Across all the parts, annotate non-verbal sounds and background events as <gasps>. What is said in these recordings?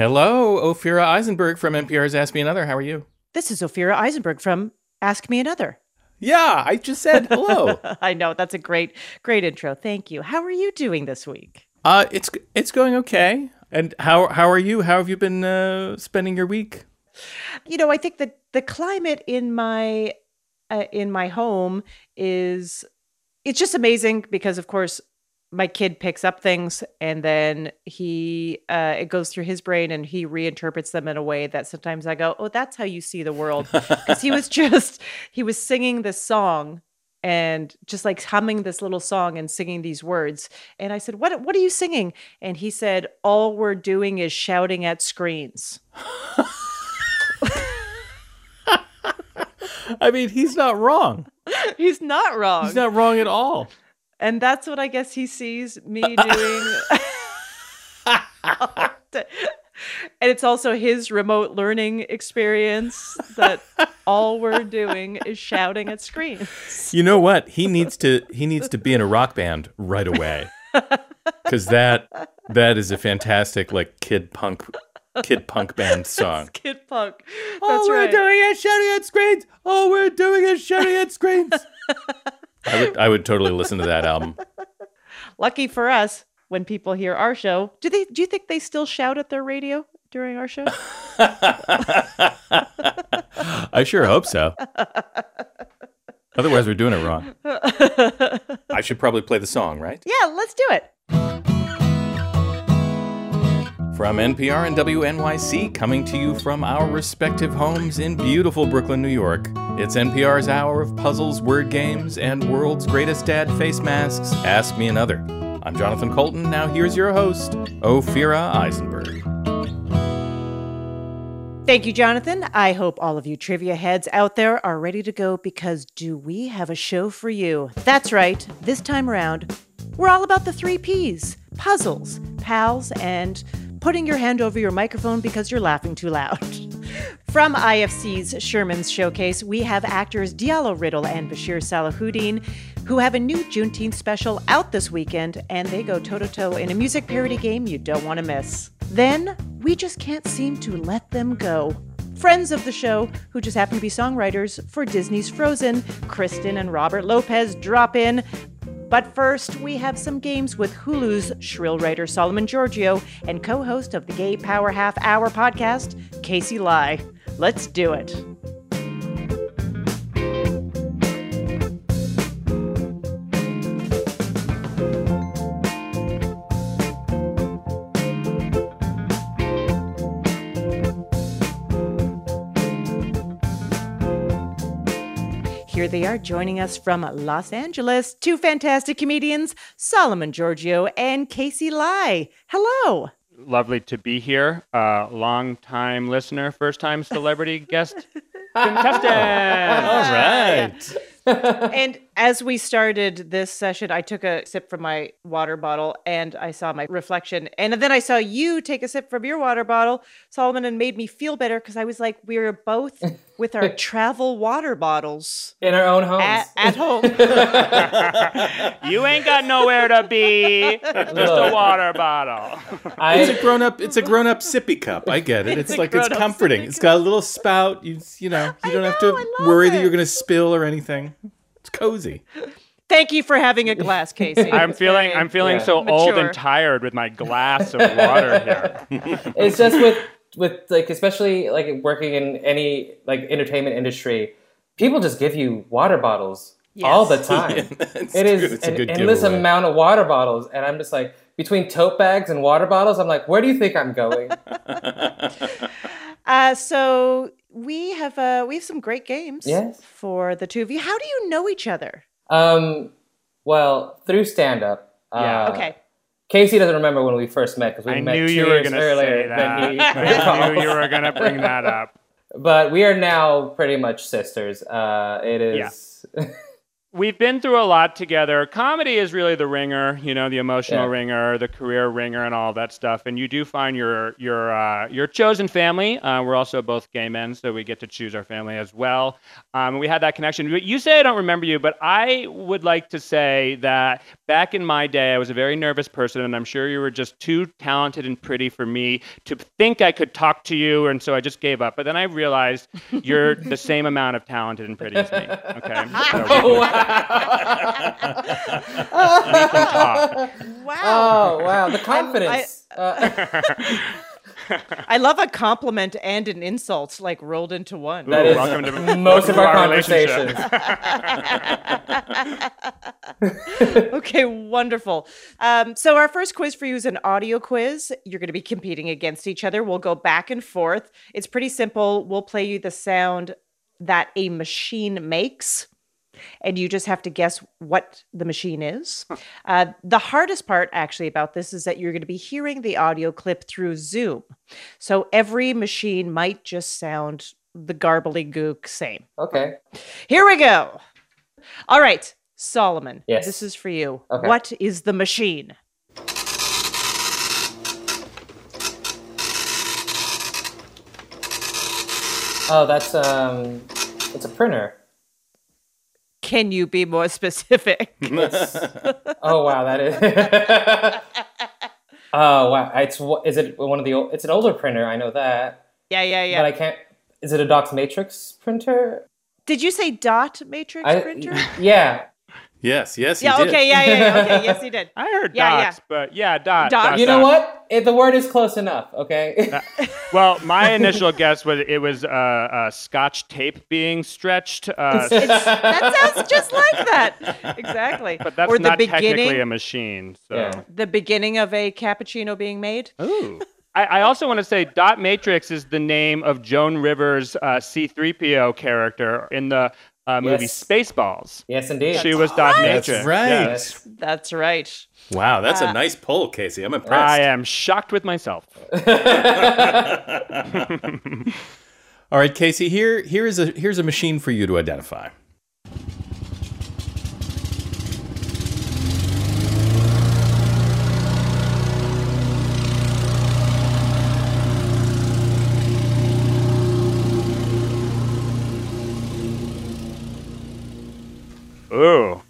Hello, Ophira Eisenberg from NPR's Ask Me Another. How are you? This is Ophira Eisenberg from Ask Me Another. Yeah, I just said hello. <laughs> I know that's a great, great intro. Thank you. How are you doing this week? uh, it's it's going okay. And how how are you? How have you been uh, spending your week? You know, I think that the climate in my uh, in my home is it's just amazing because, of course, my kid picks up things and then he uh, it goes through his brain and he reinterprets them in a way that sometimes I go, oh, that's how you see the world. Because he was <laughs> just he was singing this song and just like humming this little song and singing these words. And I said, "What what are you singing?" And he said, "All we're doing is shouting at screens." <laughs> I mean, he's not wrong. <laughs> He's not wrong. He's not wrong at all. And that's what I guess he sees me <laughs> doing. and it's also his remote learning experience that all we're doing is shouting at screens. You know what? He needs to he needs to be in a rock band right away. Cuz that that is a fantastic like kid punk kid punk band <laughs> song. Kid Punk. That's All we're right. doing is shouting at screens. All we're doing is shouting at screens. <laughs> I would I would totally listen to that album. Lucky for us, when people hear our show, do they do you think they still shout at their radio during our show? <laughs> I sure hope so. Otherwise, we're doing it wrong. <laughs> I should probably play the song, right? yeah, let's do it. From NPR and WNYC, coming to you from our respective homes in beautiful Brooklyn, New York. It's NPR's hour of puzzles, word games, and world's greatest dad face masks. Ask Me Another. I'm Jonathan Coulton. Now here's your host, Ophira Eisenberg. Thank you, Jonathan. I hope all of you trivia heads out there are ready to go because do we have a show for you? That's right. This time around, we're all about the three P's puzzles, pals, and putting your hand over your microphone because you're laughing too loud. <laughs> From IFC's Sherman's Showcase, we have actors Diallo Riddle and Bashir Salahuddin, who have a new Juneteenth special out this weekend, and they go toe to toe in a music parody game you don't want to miss. Then, we just can't seem to let them go. Friends of the show, who just happen to be songwriters for Disney's Frozen, Kristen and Robert Lopez drop in. But first, we have some games with Hulu's shrill writer Solomon Georgio and co host of the Gay Power Half Hour podcast, Casey Ley. Let's do it. Here they are joining us from Los Angeles, two fantastic comedians, Solomon Georgio and Casey Ley. Hello. lovely to be here. Uh, long time listener, first time celebrity guest <laughs> contestant. All right. <laughs> and as we started this session, I took a sip from my water bottle and I saw my reflection. And then I saw you take a sip from your water bottle, Solomon, and made me feel better because I was like, we're both <laughs> with our travel water bottles in our own homes. at, at home. <laughs> you ain't got nowhere to be. Just a water bottle. It's a grown up. It's a grown up sippy cup. I get it. It's It's, like it's comforting. It's got a little spout. You you know you don't have to I love worry that you're gonna spill or anything. It's cozy. Thank you for having a glass, Casey. <laughs> I'm feeling I'm feeling Yeah. so old and tired with my glass of water here. <laughs> it's just with with like especially like working in any like entertainment industry, people just give you water bottles all the Yes. time. <laughs> It's it true. It's a an good endless giveaway. amount of water bottles, and I'm just like between tote bags and water bottles. I'm like, where do you think I'm going? Uh, so we have uh, we have some great games Yes. for the two of you. How do you know each other? um, well, through stand up. Yeah. Uh, Okay. Casey doesn't remember when we first met because we I met knew two you were years going earlier say than that. he <laughs> I knew you were going to bring that up. But we are now pretty much sisters. Uh, it is. <laughs> we've been through a lot together. Comedy is really the ringer, you know, the emotional Yeah. ringer, the career ringer, and all that stuff. And you do find your your uh, your chosen family. Uh, we're also both gay men, so we get to choose our family as well. Um, we had that connection. You say I don't remember you, but I would like to say that back in my day, I was a very nervous person, and I'm sure you were just too talented and pretty for me to think I could talk to you, and so I just gave up. But then I realized <laughs> you're the same amount of talented and pretty as me. Okay. <laughs> So Oh, we can talk. Wow. Oh wow, the confidence. Uh, <laughs> I love a compliment and an insult like rolled into one. that Ooh, is welcome to- most of our our conversations. <laughs> okay, wonderful. Um, so, our first quiz for you is an audio quiz. You're going to be competing against each other. We'll go back and forth. It's pretty simple. We'll play you the sound that a machine makes, and you just have to guess what the machine is. Uh, the hardest part, actually, about this is that you're going to be hearing the audio clip through Zoom. So, every machine might just sound the garbly gook same. Okay. Here we go. All right, Solomon. Yes. This is for you. Okay. What is the machine? Oh, that's um, it's a printer. Can you be more specific? <laughs> Oh wow, that is. <laughs> oh wow, it's wha- is it one of the? ol- It's an older printer. I know that, yeah, yeah, yeah. but. I can't. Is it a Docs Matrix printer? Did you say dot matrix I, printer? Yeah. Yes, yes, yeah, did. okay, yeah, yeah, yeah. Okay, yes, he did. <laughs> I heard Yeah, yeah. but yeah, dot. Dot. dot, You know dot. what? It, the word is close enough. Okay. <laughs> Well, my initial guess was it was uh, uh, Scotch tape being stretched. Uh, That sounds just like that. Exactly. but that's or the not technically a machine. So. Yeah. the beginning of a cappuccino being made. Ooh. I, I also want to say Dot Matrix is the name of Joan Rivers' uh, C3PO character in the uh, movie Yes. Spaceballs. yes, indeed. She was Dot That's Matrix. right. Yes. That's right. Wow, that's Uh, a nice pull, Casey. I'm impressed. I am shocked with myself. <laughs> <laughs> All right, Casey. Here, here is a here's a machine for you to identify. Ooh.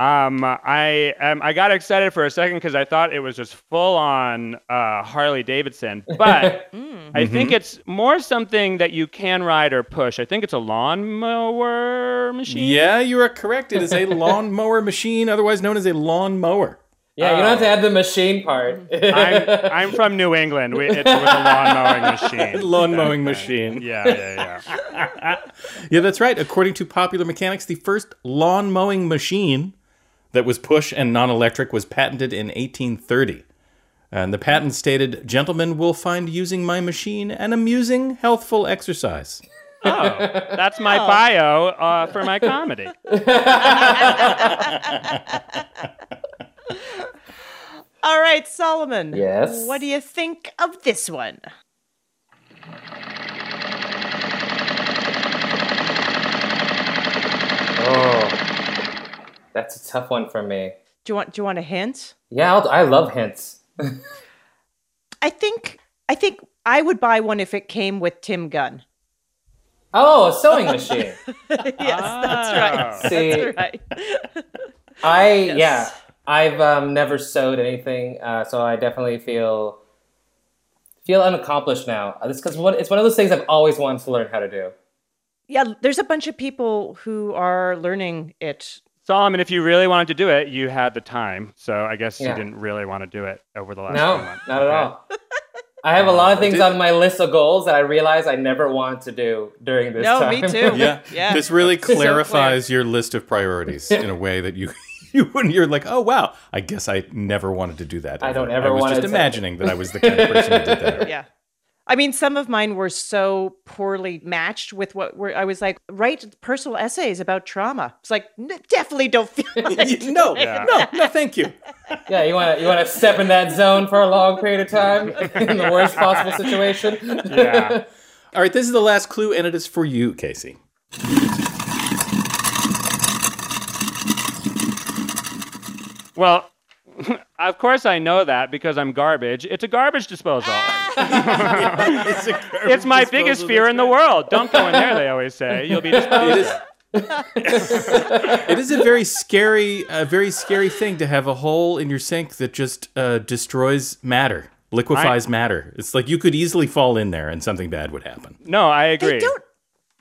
Um, I um, I got excited for a second because I thought it was just full on uh, Harley Davidson, <laughs> but I think it's more something that you can ride or push. I think it's a lawnmower machine. Yeah, you are correct. It is a <laughs> lawnmower machine, otherwise known as a lawn mower. Yeah, you don't have to add the machine part. I'm, I'm <laughs> from New England. We, it's with a lawn mowing machine. <laughs> Lawn mowing machine. Yeah, yeah, yeah. <laughs> Yeah, that's right. According to Popular Mechanics, the first lawn mowing machine that was push and non electric was patented in 1830. And the patent stated, Gentlemen will find using my machine an amusing, healthful exercise. Oh, that's my bio uh, for my comedy. All right, Solomon. Yes? What do you think of this one? oh, that's a tough one for me. Do you want do you want a hint? Yeah, I'll, I love hints. <laughs> I think I think I would buy one if it came with Tim Gunn. Oh, a sewing machine. <laughs> yes, that's right. Ah. See, That's right. I <laughs> Yes. yeah, I've um, never sewed anything, uh, so I definitely feel feel unaccomplished now. Uh, It's because it's one of those things I've always wanted to learn how to do. Yeah, there's a bunch of people who are learning it. Solomon, if you really wanted to do it, you had the time. So I guess Yeah. you didn't really want to do it over the last No, months. not at Okay. all. I have a lot of things did- on my list of goals that I realize I never want to do during this No, time. me too. Yeah. Yeah. This really <laughs> So clarifies your list of priorities <laughs> in a way that you. <laughs> You, when you're like, oh wow, I guess I never wanted to do that. I don't ever. ever I was wanna just to- imagining that I was the kind of person who did that. <laughs> yeah. I mean, some of mine were so poorly matched with what were. I was like, write personal essays about trauma. It's like, n- definitely don't feel <laughs> like no, Yeah. no, no, thank you. Yeah, you want to you want to step in that zone for a long period of time in the worst possible situation. Yeah. All right, this is the last clue, and it is for you, Casey. Well, <laughs> of course I know that because I'm garbage. It's a garbage disposal. <laughs> it's, a garbage it's my disposal, biggest fear in the world. Don't go in there, they always say. You'll be disposed. It is. <laughs> it is a very scary, a very scary thing to have a hole in your sink that just uh, destroys matter, liquefies matter. It's like you could easily fall in there and something bad would happen. No, I agree. They don't.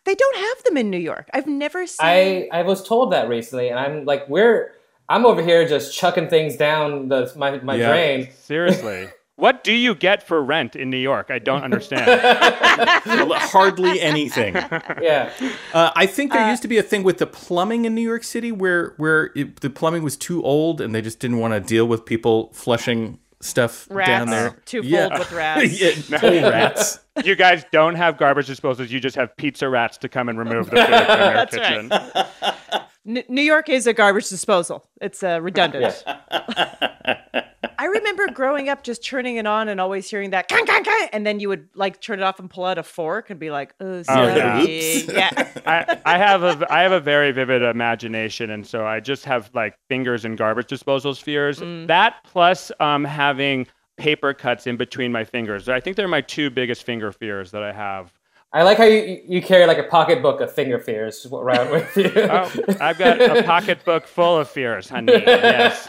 They don't have them in New York. I've never seen. I I was told that recently, and I'm like, we're I'm over here just chucking things down the my my Yeah. drain. Seriously. <laughs> What do you get for rent in New York? I don't understand. <laughs> Hardly anything. Yeah, Uh, I think there used to be a thing with the plumbing in New York City where where it, the plumbing was too old and they just didn't want to deal with people flushing stuff Rats, down there. too full with <laughs> rats. yeah, whole rats. you guys don't have garbage disposals. You just have pizza rats to come and remove the food from your That's kitchen. N- New York is a garbage disposal. It's uh, redundant. I remember growing up just turning it on and always hearing that "Kang, kang, kang," and then you would like turn it off and pull out a fork and be like, "Oh, sorry." yeah. yeah. <laughs> I, I have a I have a very vivid imagination, and so I just have like fingers and garbage disposal spheres. That plus um, having paper cuts in between my fingers. I think they're my two biggest finger fears that I have. I like how you you carry like a pocketbook of finger fears around <laughs> with you. Oh, I've got a pocketbook full of fears, honey. Yes,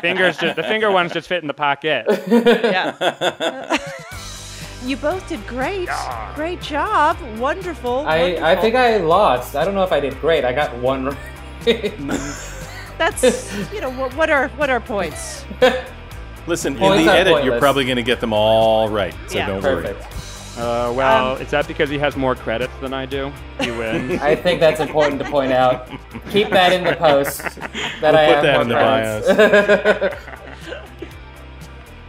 fingers. Just, the finger ones just fit in the pocket. yeah. you both did great. Great job. Wonderful. I I think I lost. I don't know if I did great. I got one. right. that's you know what, what are what are points? <laughs> Listen, in the are edit, you're probably going to get them all right, so Yeah. don't worry. Uh, well, is that because he has more credits than I do? He <laughs> wins. I think that's important to point out. Keep that in the post. <laughs> That I put have that in the credits. <laughs>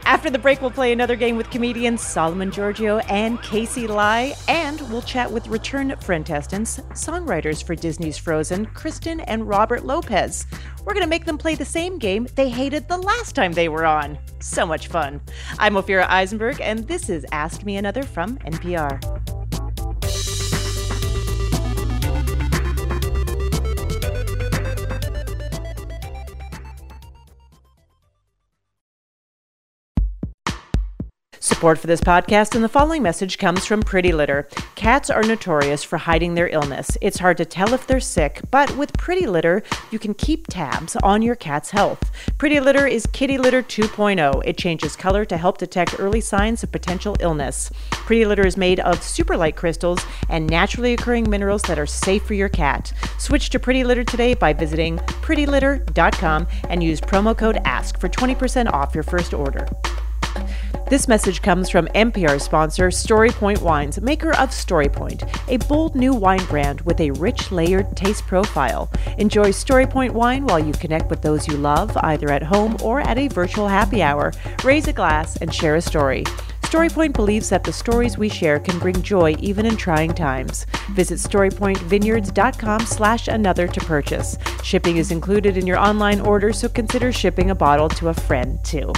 After the break, we'll play another game with comedians Solomon Georgio and Casey Ley, and we'll chat with return Frentestants, songwriters for Disney's Frozen, Kristen and Robert Lopez. We're going to make them play the same game they hated the last time they were on. So much fun. I'm Ophira Eisenberg, and this is Ask Me Another from NPR. Support for this podcast and the following message comes from Pretty Litter. Cats are notorious for hiding their illness. It's hard to tell if they're sick, but with Pretty Litter, you can keep tabs on your cat's health. Pretty Litter is Kitty Litter 2.0. It changes color to help detect early signs of potential illness. Pretty Litter is made of super light crystals and naturally occurring minerals that are safe for your cat. Switch to Pretty Litter today by visiting prettylitter.com and use promo code ASK for 20% off your first order. This message comes from NPR sponsor StoryPoint Wines, maker of StoryPoint, a bold new wine brand with a rich, layered taste profile. Enjoy StoryPoint wine while you connect with those you love, either at home or at a virtual happy hour. Raise a glass and share a story. StoryPoint believes that the stories we share can bring joy even in trying times. Visit storypointvineyards.com slash another to purchase. Shipping is included in your online order, so consider shipping a bottle to a friend too.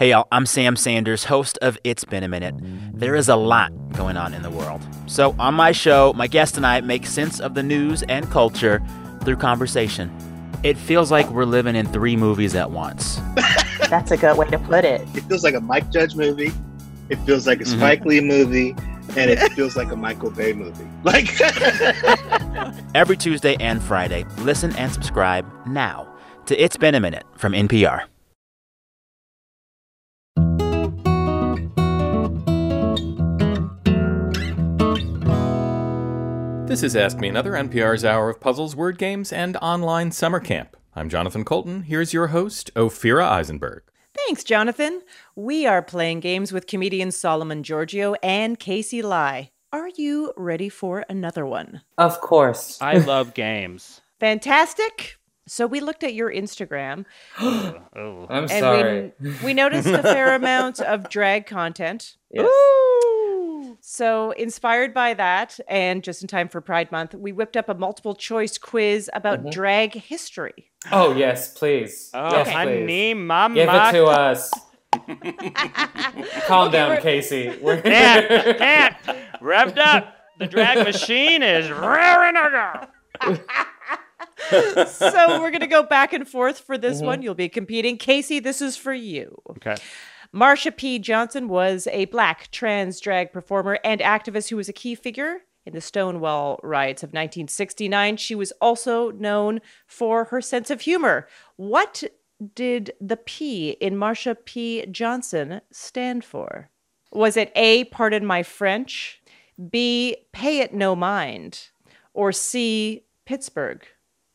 Hey y'all, I'm Sam Sanders, host of It's Been a Minute. There is a lot going on in the world. So, on my show, my guest and I make sense of the news and culture through conversation. It feels like we're living in three movies at once. <laughs> That's a good way to put it. It feels like a Mike Judge movie. It feels like a Mhm. Spike Lee movie. And it feels like a Michael Bay movie. <laughs> Like, <laughs> Every Tuesday and Friday, listen and subscribe now to It's Been a Minute from NPR. This is Ask Me Another, NPR's hour of puzzles, word games, and online summer camp. I'm Jonathan Coulton. Here's your host, Ophira Eisenberg. Thanks, Jonathan. We are playing games with comedians Solomon Georgio and Casey Ley. Are you ready for another one? Of course. I <laughs> love games. Fantastic. So we looked at your Instagram <gasps> oh. oh. I'm and sorry. we, we noticed a fair <laughs> amount of drag content. Yes. So, inspired by that, and just in time for Pride Month, we whipped up a multiple choice quiz about mm-hmm. drag history. Oh yes, please. Oh, yes, honey, please. mama. Give it to us. <laughs> Calm down, we're- Casey. <laughs> We're Can't, can't. Revved up. The drag machine is raring to go. <laughs> so we're going to go back and forth for this mm-hmm. one. You'll be competing. Casey, this is for you. Okay. Marsha P. Johnson was a black trans drag performer and activist who was a key figure in the Stonewall riots of 1969. She was also known for her sense of humor. What did the P in Marsha P. Johnson stand for? Was it A, pardon my French, B, pay it no mind, or C, Pittsburgh?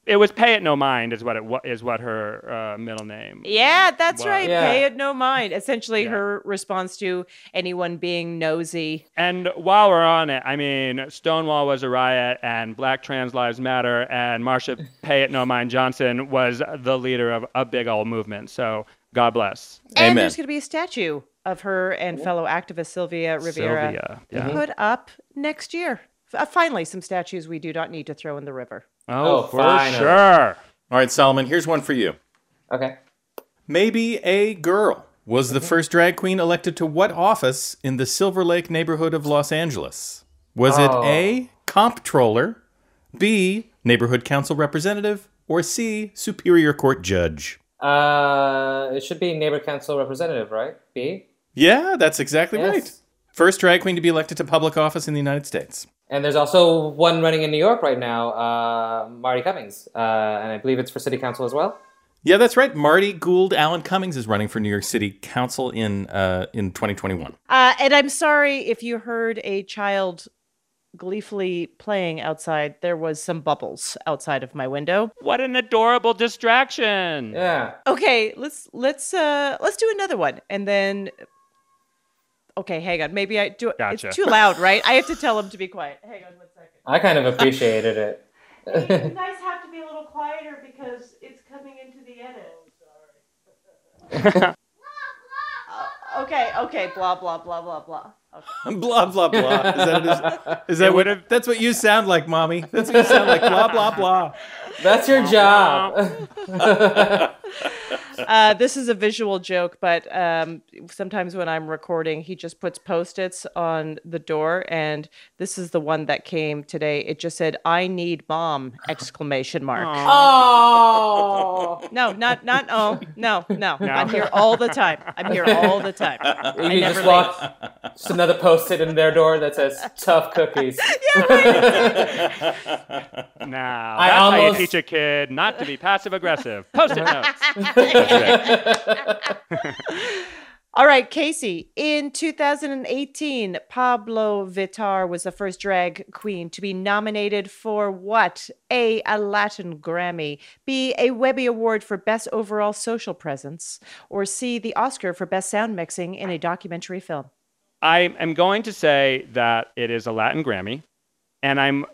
It was Pay It No Mind is what it wa- is what her uh, middle name. Yeah, that's Wow. right. Yeah. Pay it no mind. Essentially, Yeah. her response to anyone being nosy. And while we're on it, I mean, Stonewall was a riot, and Black Trans Lives Matter, and Marsha Pay It No Mind Johnson was the leader of a big old movement. So God bless. And Amen. there's going to be a statue of her and fellow activist Sylvia Rivera Sylvia. Yeah. put up next year. Uh, finally, some statues we do not need to throw in the river. Oh, Oh, for finally. sure. All right, Solomon, here's one for you. Okay. Maebe A. Girl was the first drag queen elected to what office in the Silver Lake neighborhood of Los Angeles? Was it Oh. A, comptroller, B, neighborhood council representative, or C, superior court judge? Uh, it should be neighbor council representative, right? B. Yeah, that's exactly Yes. right. First drag queen to be elected to public office in the United States. And there's also one running in New York right now, uh, Marty Cummings, uh, and I believe it's for city council as well. Yeah, that's right. Marty Gould Allen Cummings is running for New York City Council in uh, in 2021. Uh, and I'm sorry if you heard a child gleefully playing outside. There was some bubbles outside of my window. What an adorable distraction. Yeah. Okay, let's let's uh let's do another one, and then. Okay, hang on. Maybe I do. Gotcha. It's too loud, right? I have to tell him to be quiet. Hang on one second. I kind of appreciated it. <laughs> you guys have to be a little quieter because it's coming into the edit. <laughs> <laughs> Uh, okay, okay, blah blah blah blah blah. Okay. <laughs> blah blah blah. Is that, is, is that what? would've- That's what you sound like, mommy. That's what you sound like. Blah blah blah. That's your job. <laughs> Uh, this is a visual joke, but um, sometimes when I'm recording, he just puts post-its on the door, and this is the one that came today. It just said, "I need mom!" exclamation mark. oh. <laughs> No, not not oh no no. I'm here all the time. I'm here all the time. You never just leave. walk, just another post-it in their door that says "tough cookies." <laughs> yeah, <laughs> Now, I that's how you almost- teach a kid not to be passive aggressive. Post-it <laughs> notes. All right, Casey. In 2018, Pabllo Vittar was the first drag queen to be nominated for what? A. A Latin Grammy. B. A Webby Award for Best Overall Social Presence. Or C. The Oscar for Best Sound Mixing in a Documentary Film. I am going to say that it is a Latin Grammy, and I'm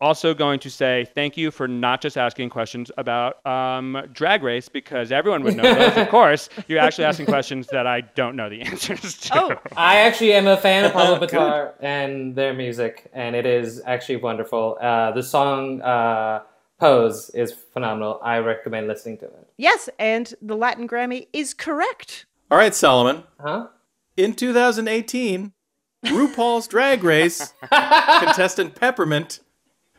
also going to say thank you for not just asking questions about um, Drag Race because everyone would know those. Of <laughs> course, you're actually asking questions that I don't know the answers to. Oh, I actually am a fan of Pabllo <laughs> Vittar and their music, and it is actually wonderful. Uh, the song uh, "Pose" is phenomenal. I recommend listening to it. yes, and the Latin Grammy is correct. All right, Solomon. Huh? In 2018, RuPaul's Drag Race <laughs> contestant Peppermint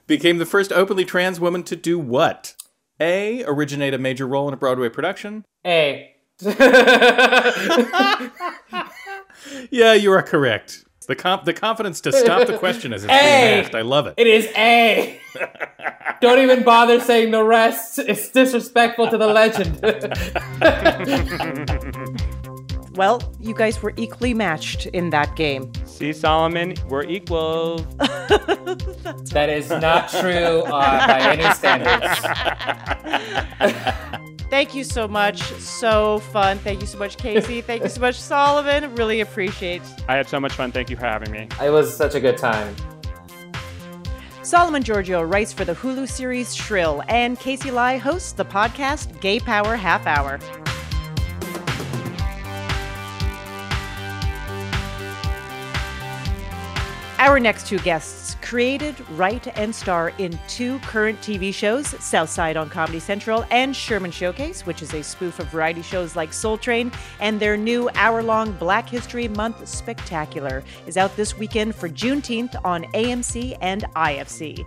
became the first openly trans woman to do what? A. Originate a major role in a Broadway production. A. <laughs> Yeah, you are correct. The comp- the confidence to stop the question as it's being asked. I love it. It is A. <laughs> Don't even bother saying the rest. It's disrespectful to the legend. Well, you guys were equally matched in that game. See, Solomon, we're equal. <laughs> that is not true uh, by any standards. <laughs> Thank you so much. So fun. Thank you so much, Casey. Thank you so much, Solomon. Really appreciate. I had so much fun. Thank you for having me. It was such a good time. Solomon Georgio writes for the Hulu series Shrill, and Casey Ley hosts the podcast Gay Power Half Hour. Our next two guests created, write, and star in two current TV shows Southside on Comedy Central and Sherman Showcase, which is a spoof of variety shows like Soul Train, and their new hour long Black History Month Spectacular is out this weekend for Juneteenth on AMC and IFC.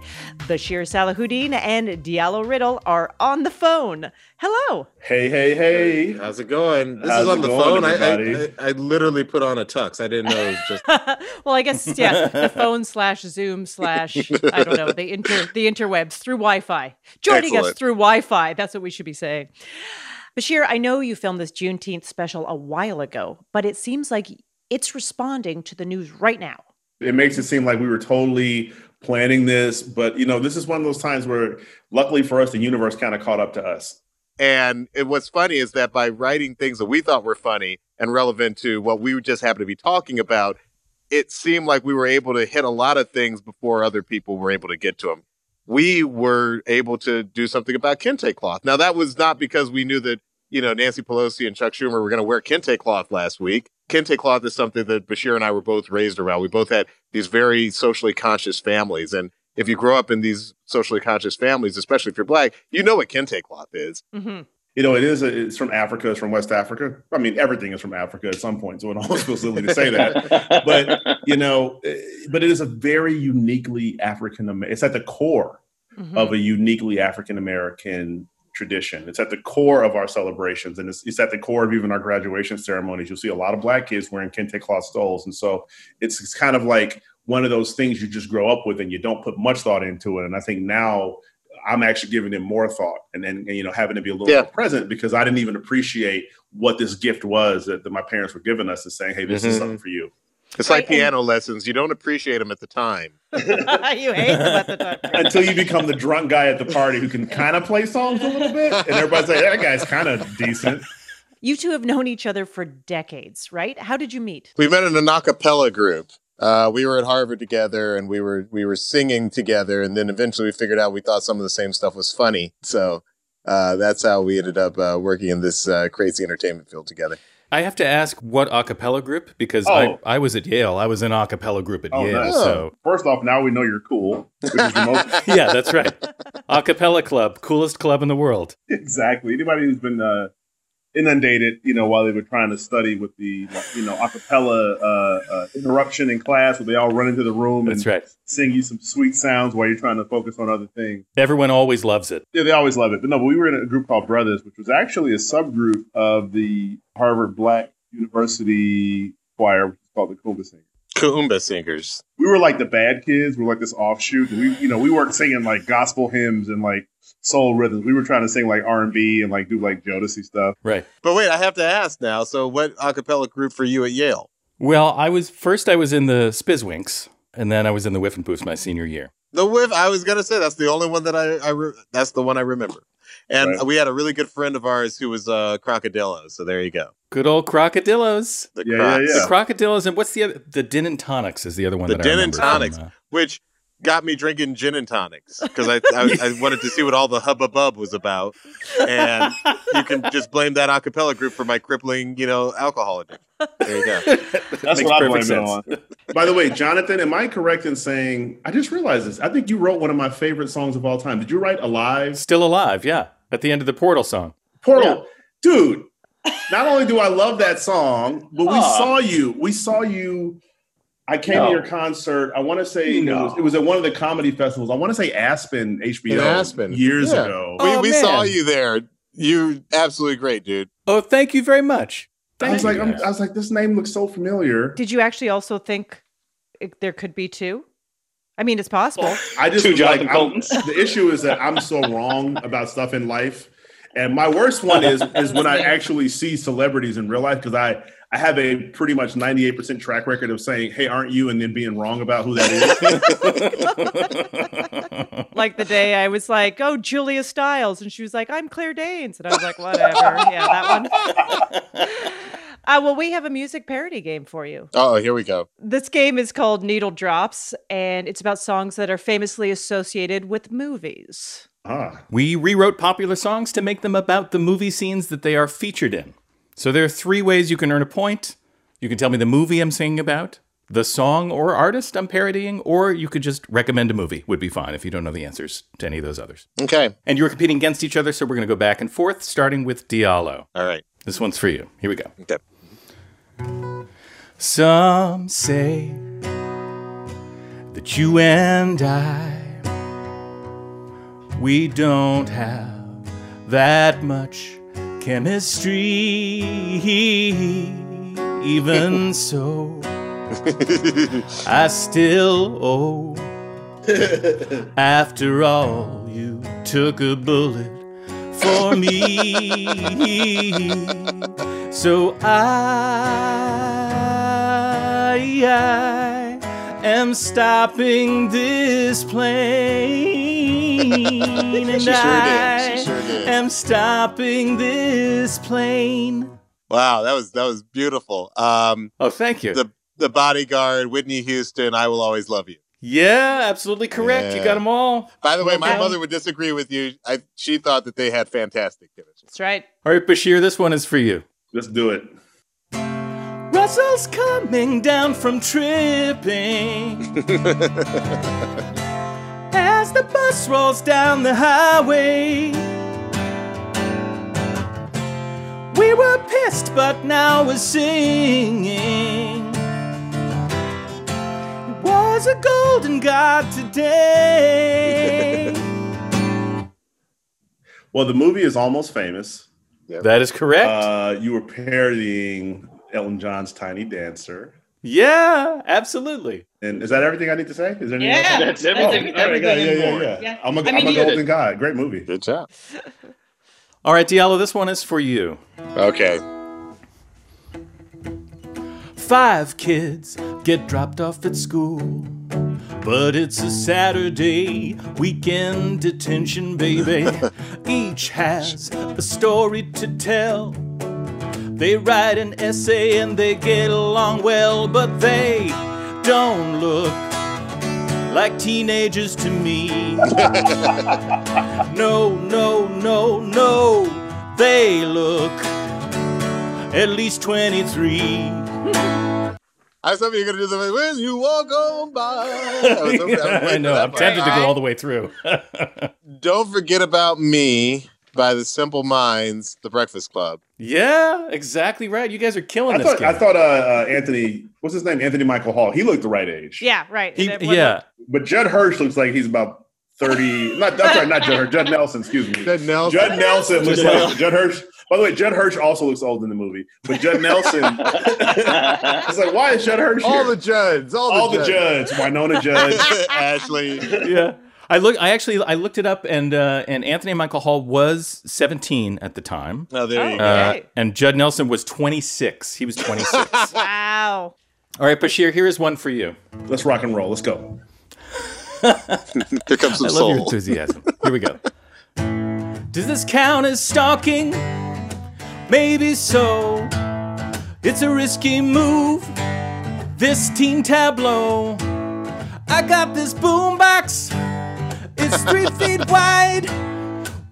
Bashir Salahuddin and Diallo Riddle are on the phone. Hello. Hey, hey, hey. How's it going? This How's is on the going, phone. I, I. I, I literally put on a tux. I didn't know it was just. <laughs> well, I guess yeah, the <laughs> phone slash Zoom slash I don't know the <laughs> inter the interwebs through Wi-Fi. Joining us through Wi-Fi. That's what we should be saying. Bashir, I know you filmed this Juneteenth special a while ago, but it seems like it's responding to the news right now. It makes it seem like we were totally planning this, but you know, this is one of those times where luckily for us, the universe kind of caught up to us. And it, what's funny is that by writing things that we thought were funny and relevant to what we just happened to be talking about, it seemed like we were able to hit a lot of things before other people were able to get to them. We were able to do something about kente cloth. Now, that was not because we knew that, you know, Nancy Pelosi and Chuck Schumer were going to wear kente cloth last week. Kente cloth is something that Bashir and I were both raised around. We both had these very socially conscious families. And if you grow up in these socially conscious families, especially if you're black, you know what kente cloth is. hmm You know, it is. A, it's from Africa. It's from West Africa. I mean, everything is from Africa at some point, so it almost feels silly to say that. But <laughs> you know, eh, but it is a very uniquely African. It's at the core hmm of a uniquely African American tradition. It's at the core of our celebrations, and it's, it's at the core of even our graduation ceremonies. You'll see a lot of black kids wearing kente cloth stoles, and so it's, it's kind of like one of those things you just grow up with, and you don't put much thought into it. And I think now I'm actually giving it more thought, and then and, you know having to be a little Yeah. more present because I didn't even appreciate what this gift was that, that my parents were giving us, and saying, "Hey, this is Mhm. something for you." It's Right, like piano lessons. You don't appreciate them at the time. <laughs> <laughs> you hate them at the time. until you become the drunk guy at the party who can <laughs> kind of play songs a little bit, and everybody's like, "That guy's kind of decent." You two have known each other for decades, right? How did you meet? We met in an a cappella group. Uh, we were at Harvard together, and we were we were singing together, and then eventually we figured out we thought some of the same stuff was funny. So uh, that's how we ended up uh, working in this uh, crazy entertainment field together. I have to ask what a cappella group because Oh. I, I was at Yale. I was in a cappella group at Oh, Yale. nice. So First off, now we know you're cool, which is the most <laughs> yeah, that's right. A cappella club, coolest club in the world. exactly. Anybody who's been uh, inundated, you know, while they were trying to study with the, you know, acapella uh, uh, interruption in class, where they all run into the room and right. sing you some sweet sounds while you're trying to focus on other things. Everyone always loves it. Yeah, they always love it. But no, but we were in a group called Brothers, which was actually a subgroup of the Harvard Black University Choir, which is called the Kuumba Singers. Kuumba singers. We were like the bad kids. We were like this offshoot. We, you know, we weren't singing like gospel hymns and like soul rhythms. We were trying to sing like R and B and like do like Jodeci stuff. Right. But wait, I have to ask now. So, what a cappella group for you at Yale? Well, I was first I was in the Spizzwinks, and then I was in the Whiff and Whiffenpoofs my senior year. The whiff. I was gonna say that's the only one that I. I re- that's the one I remember. And Right. we had a really good friend of ours who was uh, Krokodilo. So there you go. Good old Krokodiloes. The Yeah, Kroks. yeah, The Krokodiloes, and what's the other? The Din and Tonics is the other one. The that Din I and Tonics. from, uh, which got me drinking gin and tonics because I, I I wanted to see what all the hubbub was about, and you can just blame that a cappella group for my crippling, you know, alcohol addiction. There you go. <laughs> That's Makes what I perfect blame it sense. on. <laughs> By the way, Jonathan, am I correct in saying I just realized this? I think you wrote one of my favorite songs of all time. Did you write "Alive"? Still alive, yeah. At the end of the Portal song. Portal, dude. Not only do I love that song, but we saw you. We saw you. I came No. to your concert. I want to say No. it, was, it was at one of the comedy festivals. I want to say Aspen HBO In Aspen. years Yeah. ago. We, Oh, we man. saw you there. You absolutely great, dude. Oh, thank you very much. I Thank was like. I'm, I was like, this name looks so familiar. Did you actually also think it, there could be two? I mean, it's possible. I just Two was like, Jonathan I'm- Coultons. the issue is that I'm so wrong about stuff in life, and my worst one is is when I actually see celebrities in real life because I I have a pretty much 98 percent track record of saying, "Hey, aren't you?" and then being wrong about who that is. <laughs> like the day I was like, "Oh, Julia Stiles," and she was like, "I'm Claire Danes," and I was like, "Whatever." Yeah, that one. <laughs> Uh, well, we have a music parody game for you. Oh, here we go. This game is called Needle Drops, and it's about songs that are famously associated with movies. ah, We rewrote popular songs to make them about the movie scenes that they are featured in. So there are three ways you can earn a point. You can tell me the movie I'm singing about, the song or artist I'm parodying, or you could just recommend a movie, would be fine if you don't know the answers to any of those others. Okay. And you're competing against each other, so we're going to go back and forth, starting with Diallo. All right. This one's for you. Here we go. Okay. Some say that you and I, we don't have that much chemistry. Even <laughs> so, I still owe. After all, you took a bullet for me. So I, I am stopping this plane. And She sure did. I She sure did. am stopping this plane. Wow, that was that was beautiful. Um, Oh, thank you. the the bodyguard, Whitney Houston, I will always love you. yeah, absolutely correct. You got them all. By the way, my Okay. mother would disagree with you. I, she thought that they had fantastic chemistry. That's right. All right, Bashir, this one is for you. Let's do it. Russell's coming down from tripping <laughs> as the bus rolls down the highway. We were pissed, but now we're singing. It was a golden god today. <laughs> Well, the movie is almost famous. that is correct. Uh, you were parodying Elton John's Tiny Dancer. Yeah, absolutely. And is that everything I need to say? Is there anything Yeah, else? that's everything. Oh, all right, yeah, everything yeah, and yeah, yeah. Yeah. I'm a, I mean, am a golden it. guy. Great movie. Good job. All right, Diallo, this one is for you. Okay. Five kids get dropped off at school. But it's a Saturday, weekend detention, baby. <laughs> Each has a story to tell. They write an essay and they get along well, but they don't look like teenagers to me. <laughs> no, no, no, no. They look at least 23. I was hoping you were going to do something. When you walk on by. <laughs> I, was hoping, <laughs> I, was I know. I'm part. tempted to go all the way through. Don't forget about me by the Simple Minds, The Breakfast Club. yeah, exactly right. You guys are killing I this thought, game. I thought uh, uh, Anthony, what's his name? Anthony Michael Hall. He looked the right age. Yeah, right. He- And it yeah, But Judd Hirsch looks like he's about 30. Not, I'm sorry, not Judd Hirsch. Judd Nelson, excuse me. Judd Nelson. Judd Nelson looks Judd like Judd Hirsch. By the way, Judd Hirsch also looks old in the movie. But Judd Nelson, <laughs> it's like, why is Judd Hirsch All here? the Judds. All the all the Judds. Judds. Wynonna Judd. <laughs> Ashley. yeah. I look. I actually I looked it up, and uh, and Anthony Michael Hall was 17 at the time, Oh, there you Oh. go. uh, Okay. and Judd Nelson was 26. He was 26. <laughs> Wow. All right, Bashir, here is one for you. Let's rock and roll. Let's go. <laughs> Here comes some I love your enthusiasm. Here we go. Does this count as stalking? Maybe so. It's a risky move. This teen tableau. I got this boombox. It's three feet wide.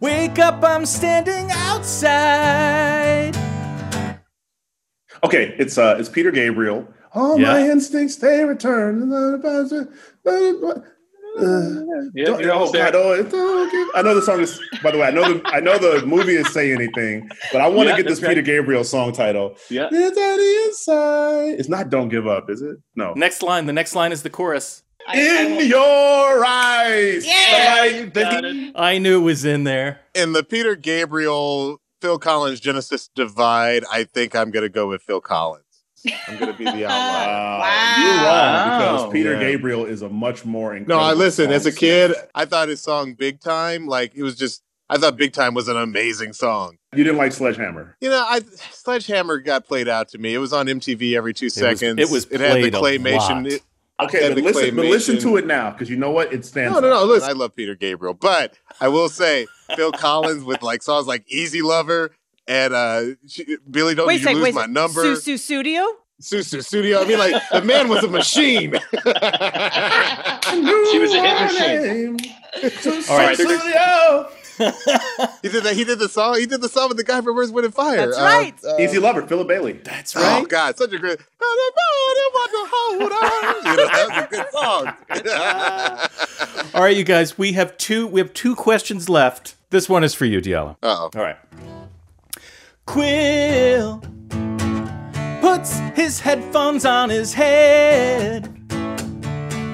Wake up, I'm standing outside. Okay, it's uh, it's Peter Gabriel. All Yeah. my instincts they return. Yeah, Don't- you're almost there. God, it don't give- I know the song is. By the way, I know the I know the movie is "Say Anything," but I want to Yeah, get this right. Peter Gabriel song title. Yeah. It's on the inside. It's not "Don't Give Up," is it? No. Next line. The next line is the chorus. In your eyes, Yeah. like the Got heat. it. I knew it was in there. In the Peter Gabriel, Phil Collins Genesis divide, I think I'm going to go with Phil Collins. I'm going to be the <laughs> outlier. Wow. Wow. You're wrong because oh, Peter Yeah. Gabriel is a much more No, incredible I listen. As a kid, I thought his song "Big Time" like it was just. I thought "Big Time" was an amazing song. You didn't like Sledgehammer. You know, I Sledgehammer got played out to me. It was on MTV every two seconds. it was It had the played a claymation. lot. It- Okay, but listen, but listen to it now because you know what? It stands. no, no, no. out. Listen, I love Peter Gabriel, but I will say Phil <laughs> Collins with like songs like "Easy Lover" and uh, she, "Billy Don't Wait a You second. Lose Wait My second. Number." Sussudio? Susu Studio. I mean, like the man was a machine. <laughs> <laughs> She was a hit machine. machine. All right. Studio. <laughs> he did that. He did the song. He did the song with the guy from Earth, Wind, and Fire. That's right. Uh, Easy Lover, Philip Bailey. That's right. Oh. God, such a great. Anybody want to hold on? You know, that's a good song. <laughs> All right, you guys, we have two we have two questions left. This one is for you, Diallo. oh. All right. Quill puts his headphones on his head,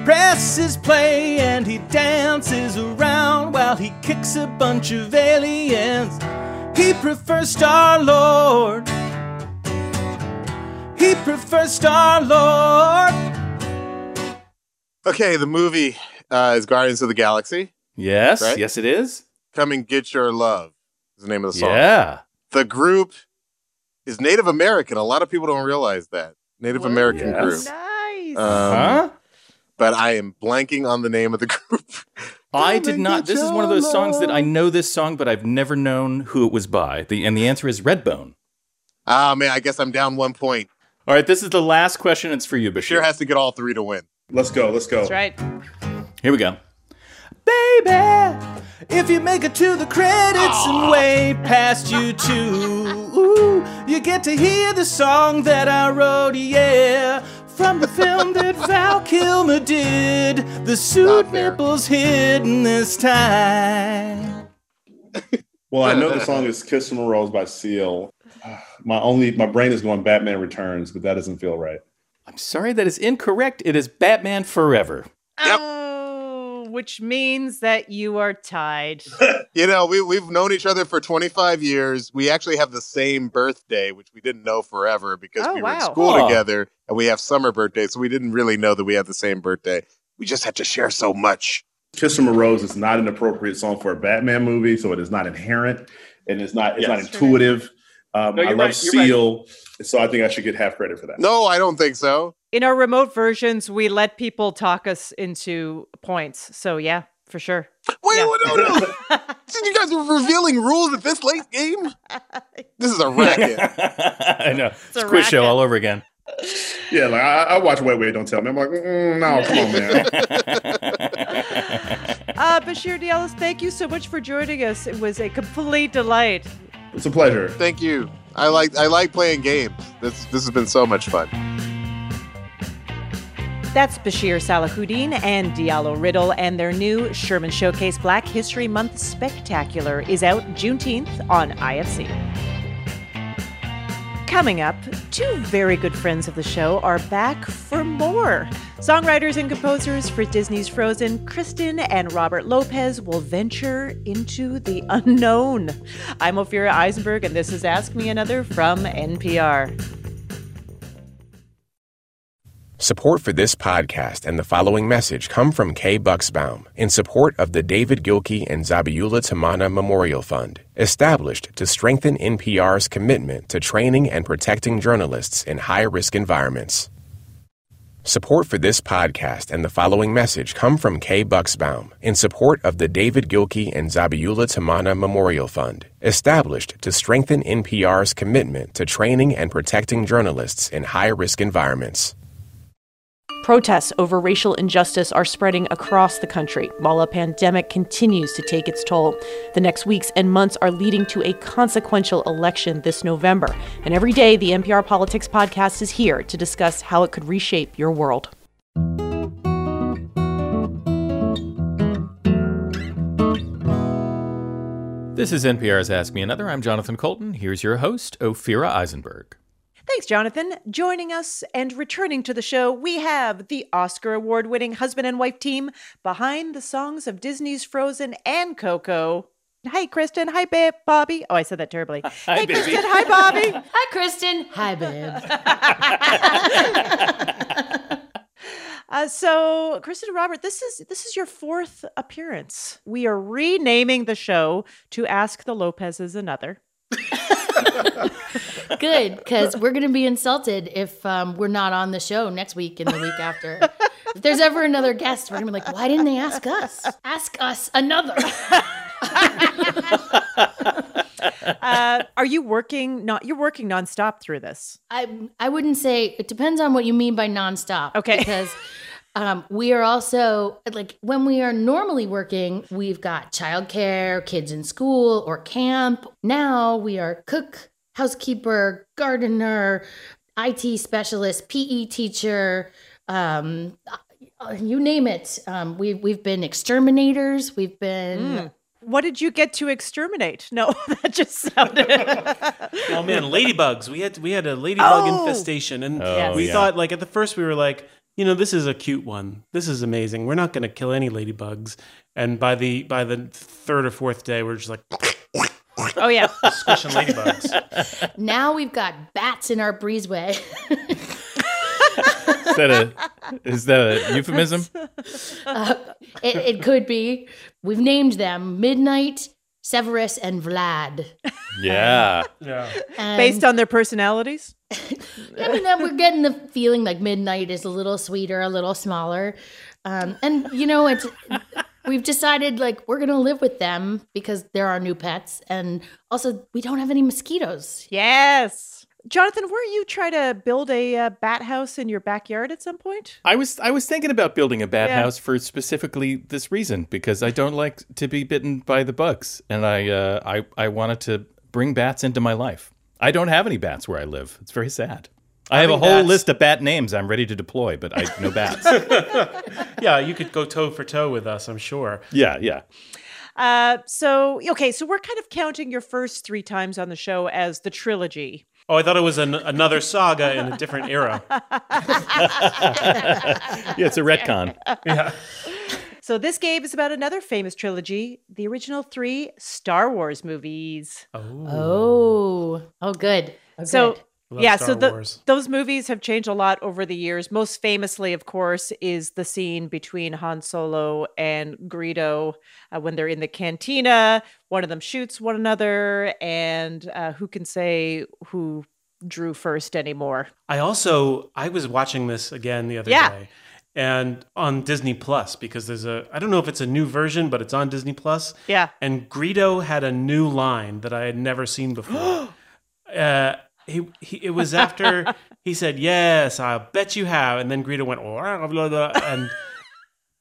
presses play, and he dances around while he kicks a bunch of aliens. He prefers Star Lord. He prefers Star Lord. Okay, the movie uh, is Guardians of the Galaxy. Yes, Right? yes, it is. Come and get your love is the name of the song. Yeah. The group is Native American. A lot of people don't realize that Native American Yes. group. Nice. Um, huh? But I am blanking on the name of the <laughs> group. I did not. This is one of those songs that I know this song, but I've never known who it was by. The and the answer is Redbone. Ah man, I guess I'm down one point. All right, this is the last question. It's for you, Bashir. Sure has to get all three to win. Let's go. Let's go. That's right. Here we go. Baby, if you make it to the credits and way past you too, ooh, you get to hear the song that I wrote, yeah. From the film that Val Kilmer did, the suit nipples hidden this time. Well, I know the song is "Kiss from a Rose" by Seal. My only my brain is going Batman Returns, but that doesn't feel right. I'm sorry, that is incorrect. It is Batman Forever. Yep. Which means that you are tied. <laughs> You know, we we've known each other for 25 years. We actually have the same birthday, which we didn't know forever because Oh, we were in school Huh. together and we have summer birthdays, so we didn't really know that we had the same birthday. We just had to share so much. "Kiss from a Rose" is not an appropriate song for a Batman movie, so it is not inherent and it's not it's not Yes. intuitive. Um, No, I love right, you're right. Seal, so I think I should get half credit for that. No, I don't think so. In our remote versions, we let people talk us into points. So yeah, for sure. Wait, Yeah. no, no. <laughs> See, you guys are revealing rules at this late game. This is a <laughs> racket. <laughs> I know. It's a a quiz show all over again. Yeah, like I, I watch Wait Wait Don't Tell Me. I'm like, mm, no, come on, man. Uh, Bashir Diallos, thank you so much for joining us. It was a complete delight. it's a pleasure. Thank you. I like I like playing games. This this has been so much fun. That's Bashir Salahuddin and Diallo Riddle, and their new Sherman Showcase Black History Month Spectacular is out Juneteenth on IFC. Coming up, two very good friends of the show are back for more. Songwriters and composers for Disney's Frozen, Kristen and Robert Lopez will venture into the unknown. I'm Ophira Eisenberg, and this is Ask Me Another from NPR. Support for this podcast and the following message come from Kay Bucksbaum in support of the David Gilkey and Zabihullah Tamanna Memorial Fund, established to strengthen NPR's commitment to training and protecting journalists in high risk environments. Support for this podcast and the following message come from Kay Bucksbaum in support of the David Gilkey and Zabihullah Tamanna Memorial Fund, established to strengthen NPR's commitment to training and protecting journalists in high risk environments. Protests over racial injustice are spreading across the country while a pandemic continues to take its toll. The next weeks and months are leading to a consequential election this November. And every day, the NPR Politics Podcast is here to discuss how it could reshape your world. This is NPR's Ask Me Another. I'm Jonathan Coulton. Here's your host, Ophira Eisenberg. Thanks, Jonathan. Joining us and returning to the show, we have the Oscar award winning husband and wife team behind the songs of Disney's Frozen and Coco. Hi, Kristen. Hi, babe. Bobby. Oh, I said that terribly. <laughs> Hi, hey, baby. Kristen. Hi, Bobby. <laughs> Hi, Kristen. Hi, babe. <laughs> Uh, so, Kristen and Robert, this is this is your fourth appearance. We are renaming the show to Ask the Lopez's Another. Good, because we're going to be insulted if um, we're not on the show next week and the week after. If there's ever another guest, we're going to be like, why didn't they ask us? Ask us another. Uh, are you working? Not you're working nonstop through this. I I wouldn't say it depends on what you mean by nonstop. Okay. Because Um, we are also like when we are normally working, we've got childcare, kids in school or camp. Now we are cook, housekeeper, gardener, IT specialist, PE teacher, um, uh, you name it. Um, we've we've been exterminators. We've been. What did you get to exterminate? No, <laughs> that just sounded. <laughs> Oh man, ladybugs. We had we had a ladybug Oh. infestation, and Oh, we yeah. thought like at the first we were like, you know, this is a cute one. This is amazing. We're not going to kill any ladybugs. And by the by the third or fourth day, we're just like oh yeah. <laughs> squishing ladybugs. Now we've got bats in our breezeway. <laughs> Is that a is that a euphemism? Uh, it, it could be. We've named them Midnight, Severus, and Vlad. Yeah. Yeah. And, Based on their personalities. I mean, we're getting the feeling like Midnight is a little sweeter, a little smaller, um, and you know, it's. We've decided like we're gonna live with them because they're our new pets, and also we don't have any mosquitoes. Yes. Jonathan, weren't you try to build a uh, bat house in your backyard at some point? I was I was thinking about building a bat Yeah. house for specifically this reason because I don't like to be bitten by the bugs and I uh, I I wanted to bring bats into my life. I don't have any bats where I live. It's very sad. I have a Having whole bats- list of bat names I'm ready to deploy, but I no bats. <laughs> Yeah, you could go toe for toe with us, I'm sure. yeah, yeah. Uh, so okay, so we're kind of counting your first three times on the show as the trilogy. Oh, I thought it was an, another saga in a different era. <laughs> <laughs> Yeah, it's a retcon. Yeah. So this game is about another famous trilogy, the original three Star Wars movies. Oh, oh, good. Oh, So good. Love yeah, Star so the, those movies have changed a lot over the years. Most famously, of course, is the scene between Han Solo and Greedo uh, when they're in the cantina. One of them shoots one another, and uh, who can say who drew first anymore? I also I was watching this again the other Yeah. day, and on Disney Plus because there's a I don't know if it's a new version, but it's on Disney Plus. Yeah. And Greedo had a new line that I had never seen before. <gasps> uh, he, he it was after <laughs> he said yes, I bet you have, and then Greedo went "Blah, blah, blah," and. <laughs>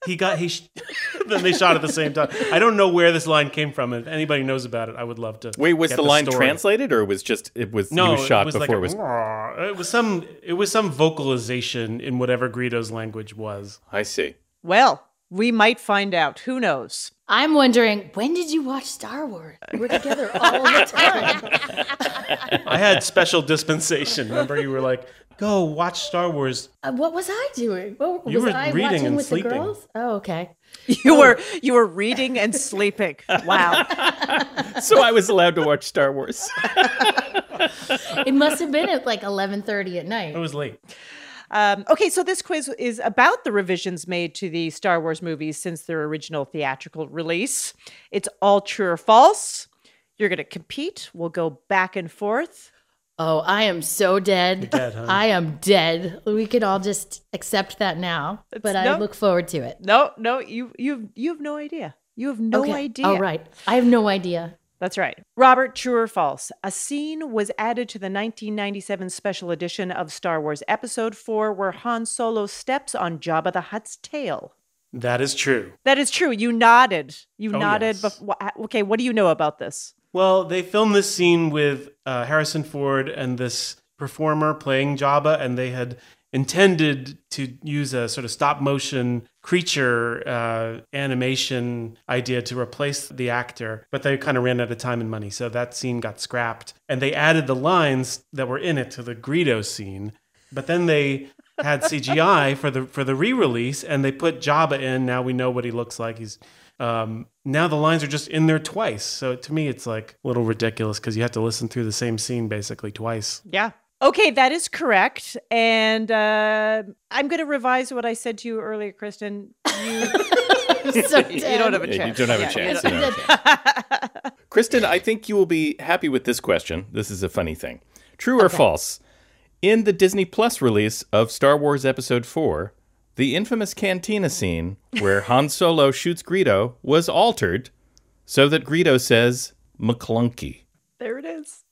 He got he. Sh- <laughs> then they shot at the same time. I don't know where this line came from. If anybody knows about it, I would love to. Wait, was get the line story. translated or was just it was No, he was shot it was <laughs> before like a, it was "Rawr." it was some it was some vocalization in whatever Greedo's language was. I see. Well, we might find out. Who knows? I'm wondering when did you watch Star Wars? We're together all the time. I had special dispensation. Remember, you were like, "Go watch Star Wars." Uh, what was I doing? What, You was were I reading watching and with sleeping. the girls? Oh, okay. You were you were reading and sleeping. Wow. <laughs> So I was allowed to watch Star Wars. It must have been at like 11:30 at night. It was late. Um, okay, so this quiz is about the revisions made to the Star Wars movies since their original theatrical release. It's all true or false. You're going to compete. We'll go back and forth. Oh, I am so dead. dead, huh? I am dead. We could all just accept that now, but I look forward to it. No, no, you you you have no idea. You have no okay. idea. All right. I have no idea. That's right. Robert, true or false? A scene was added to the 1997 special edition of Star Wars Episode 4 where Han Solo steps on Jabba the Hutt's tail. That is true. That is true. You nodded. You Oh, nodded. yes. Bef- okay, what do you know about this? Well, they filmed this scene with uh, Harrison Ford and this performer playing Jabba, and they had intended to use a sort of stop motion creature uh, animation idea to replace the actor, but they kind of ran out of time and money, so that scene got scrapped. And they added the lines that were in it to the Greedo scene, but then they had CGI for the for the re-release, and they put Jabba in. Now we know what he looks like. He's um, now the lines are just in there twice. So to me, it's like a little ridiculous because you have to listen through the same scene basically twice. Yeah. Okay, that is correct. And uh, I'm going to revise what I said to you earlier, Kristen. You, <laughs> <laughs> So you don't have a chance. you don't have a chance. you you don't- don't have a chance. <laughs> Kristen, I think you will be happy with this question. This is a funny thing. True or false? In the Disney Plus release of Star Wars Episode 4, the infamous cantina scene where Han Solo shoots Greedo was altered so that Greedo says McClunky. There it is.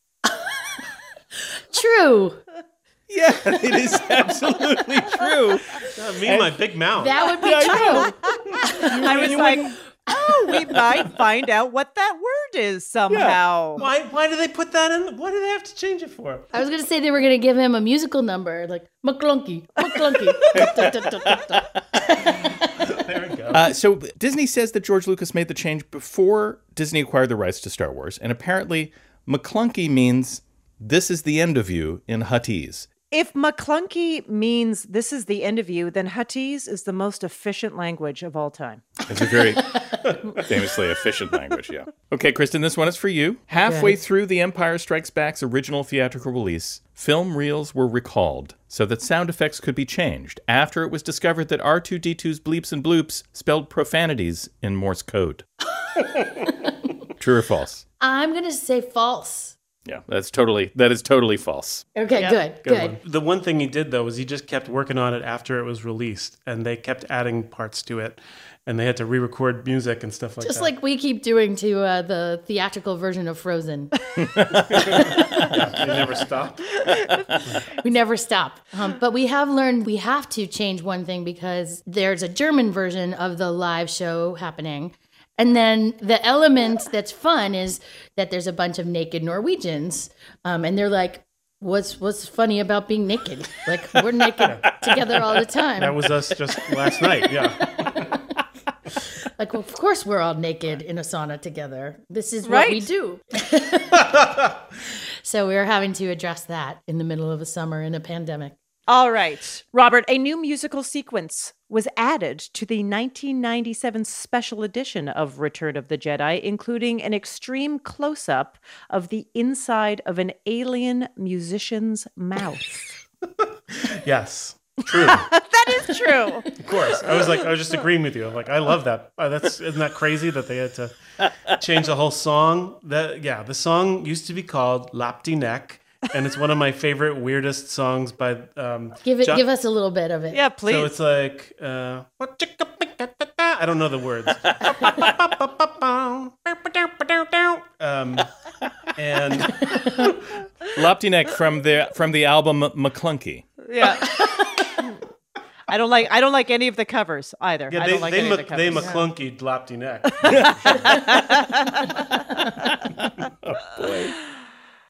True. Yeah. <laughs> Yeah, it is absolutely true. me and my big mouth. That would be Yeah, true. <laughs> I was like, oh, we might find out what that word is somehow. Why? Why do they put that in? Why do they have to change it for? I was gonna say they were gonna give him a musical number like McClunky, McClunky. <laughs> There we go. Uh, so Disney says that George Lucas made the change before Disney acquired the rights to Star Wars, and apparently McClunky means "this is the end of you" in Huttese. If McClunky means this is the end of you, then Huttese is the most efficient language of all time. It's a very <laughs> famously efficient language, yeah. Okay, Kristen, this one is for you. Halfway Yes. through The Empire Strikes Back's original theatrical release, film reels were recalled so that sound effects could be changed after it was discovered that R2D2's bleeps and bloops spelled profanities in Morse code. <laughs> True or false? I'm gonna say false. Yeah, that's totally that is totally false. Okay, good, good. one. The one thing he did though was he just kept working on it after it was released, and they kept adding parts to it, and they had to re-record music and stuff like Just that. Just like we keep doing to uh, the theatrical version of Frozen. <laughs> <laughs> they never stopped. <laughs> we never stop. Um, but we have learned we have to change one thing because there's a German version of the live show happening. And then the element that's fun is that there's a bunch of naked Norwegians, um, and they're like, "What's what's funny about being naked? Like we're naked <laughs> together all the time. That was us just last night. Yeah. <laughs> like, well, of course we're all naked in a sauna together. This is what we do. <laughs> so we're having to address that in the middle of a summer in a pandemic. All right, Robert, a new musical sequence was added to the 1997 special edition of Return of the Jedi, including an extreme close up of the inside of an alien musician's mouth. <laughs> Yes. True. <laughs> that is true. Of course. I was like, I was just agreeing with you. I'm like, I love that. Uh, that's isn't that crazy that they had to change the whole song? That yeah, the song used to be called Lapti Nek, and it's one of my favorite weirdest songs by um Give it, John- give us a little bit of it. Yeah, please. So it's like uh I don't know the words. <laughs> um and <laughs> Lapti Nek from the from the album McClunky. yeah. I don't like I don't like any of the covers either. yeah, I they don't like they, any of the Mc- they covers. McClunky Lapti Nek.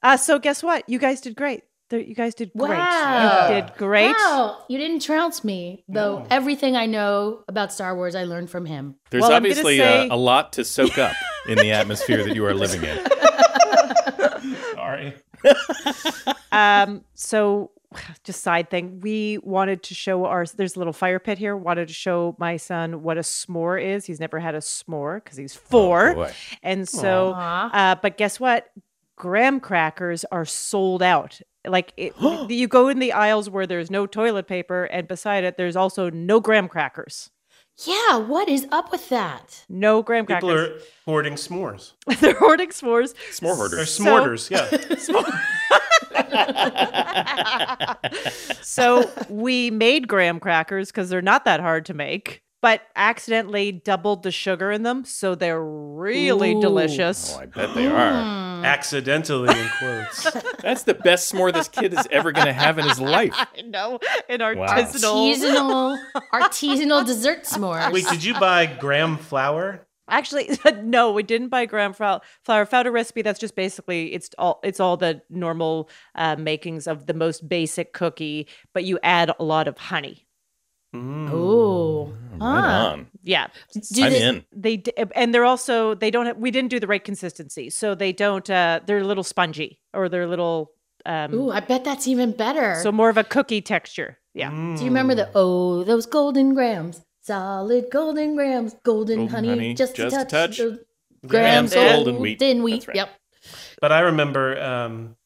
Uh, so guess what? You guys did great. You guys did great. Wow. You did great. Wow, you didn't trounce me, though. Everything I know about Star Wars, I learned from him. There's Well, obviously say- uh, a lot to soak up in the atmosphere that you are living in. <laughs> Sorry. Um, so just side thing, we wanted to show our there's a little fire pit here. Wanted to show my son what a s'more is. He's never had a s'more because he's four. Oh, and so uh, but guess what? Graham crackers are sold out. Like it, <gasps> you go in the aisles where there's no toilet paper, and beside it, there's also no graham crackers. Yeah, what is up with that? No graham crackers. People crackers. are hoarding s'mores. <laughs> They're hoarding s'mores. S'more hoarders. They're So- s'morters, yeah. <laughs> <laughs> so we made graham crackers because they're not that hard to make, but accidentally doubled the sugar in them, so they're really Ooh. delicious. Oh, I bet they are. Hmm. Accidentally in quotes. <laughs> That's the best s'more this kid is ever going to have in his life. <laughs> I know, an artisanal. Artisanal, <laughs> artisanal dessert s'mores. Wait, did you buy graham flour? Actually, no, we didn't buy graham flour. Flour found a recipe that's just basically it's all it's all the normal uh, makings of the most basic cookie, but you add a lot of honey. Ooh. Right Ah. on. Yeah, Do I'm they- in. they and they're also they don't have we didn't do the right consistency, so they don't uh they're a little spongy or they're a little um Ooh, I bet that's even better. so more of a cookie texture. Yeah. Do you remember the oh those golden grams, solid golden grams, golden, Golden honey, honey, just, just a a touch, touch. of Grams grams, golden golden wheat. wheat. That's right. Yep. But I remember um,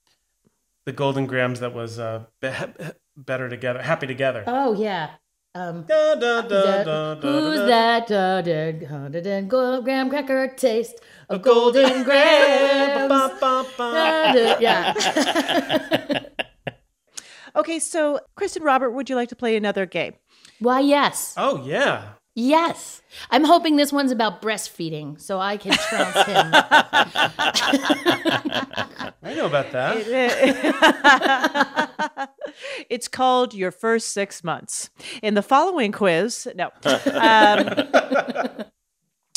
the golden grams that was uh, be- <laughs> better together, happy together. Oh yeah. Um, Da, da, da, that- da, da, who's that? Da, da, da, da, da, gold graham cracker taste of golden grams. Ba, ba, ba. Da, da, yeah. <laughs> Okay, so Kristen Robert, would you like to play another game? Why, yes. Oh yeah. Yes. I'm hoping this one's about breastfeeding so I can trounce him. <laughs> I know about that. <laughs> It's called Your First Six Months. In the following quiz, no. Um, <laughs>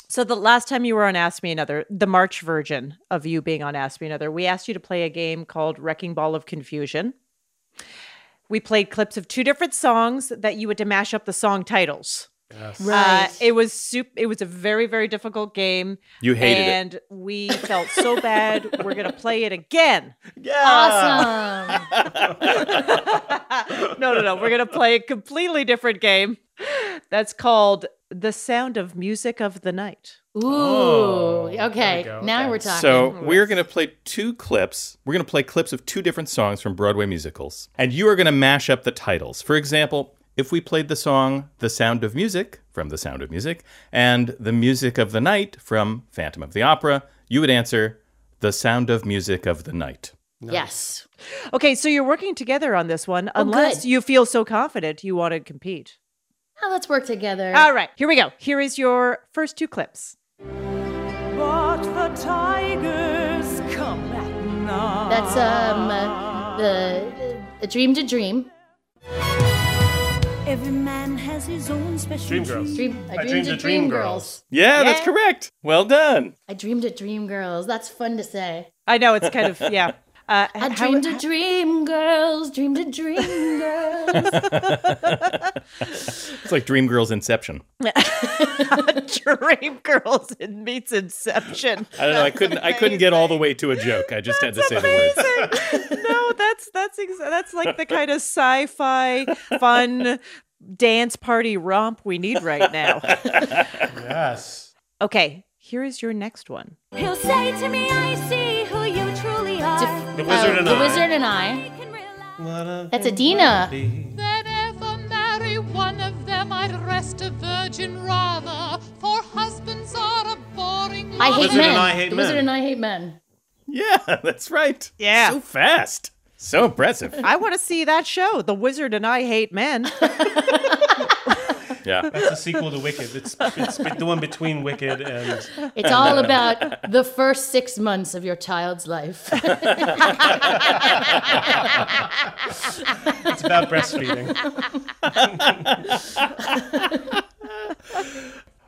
so the last time you were on Ask Me Another, the March version of you being on Ask Me Another, we asked you to play a game called Wrecking Ball of Confusion. We played clips of two different songs that you had to mash up the song titles. Yes. Uh, it was soup. It was a very, very difficult game. You hated it. and we felt so bad. We're gonna play it again. Yeah. Awesome. <laughs> no, no, no. We're gonna play a completely different game. That's called "The Sound of Music of the Night." Ooh. Oh, okay. we. Now Okay. we're talking. So we're going to play two clips. We're going to play clips of two different songs from Broadway musicals, and you are going to mash up the titles. For example, if we played the song "The Sound of Music" from "The Sound of Music" and "The Music of the Night" from Phantom of the Opera, you would answer "The Sound of Music of the Night." yes. Okay, so you're working together on this one, unless Oh, good. you feel so confident you want to compete. Now let's work together. All right, here we go. Here is your first two clips. But the tigers come at night. That's um uh, the a dream to dream. Every man has his own special Dream Girls. Dream. I, I dreamed, dreamed of of dream, Dream girls. Girls. Yeah, that's correct. Well done. I dreamed of dream girls. That's fun to say. I know it's kind of yeah. <laughs> Uh, I how- dreamed of dream girls. Dreamed of dream girls. <laughs> It's like Dreamgirls Inception. Dream Girls in meets Inception. I don't know. I couldn't. I couldn't get all the way to a joke. I just had to say the words. <laughs> Amazing. no, that's that's ex- that's like the <laughs> kind of sci-fi fun dance party romp we need right now. Yes. Okay, here is your next one. He'll say to me, I see who you truly are. Def- The Wizard uh, and the I. Wizard and I. What a That's Adina. That ever marry one of them, I'd rest a virgin rather, for husbands are a boring I hate men. I hate the Wizard and I hate men. Yeah, <laughs> that's right. Yeah. So fast. So impressive. I want to see that show, The Wizard and I Hate Men. <laughs> Yeah. That's a sequel to Wicked. It's, it's the one between Wicked and. It's all uh, about the first six months of your child's life. <laughs> It's about breastfeeding.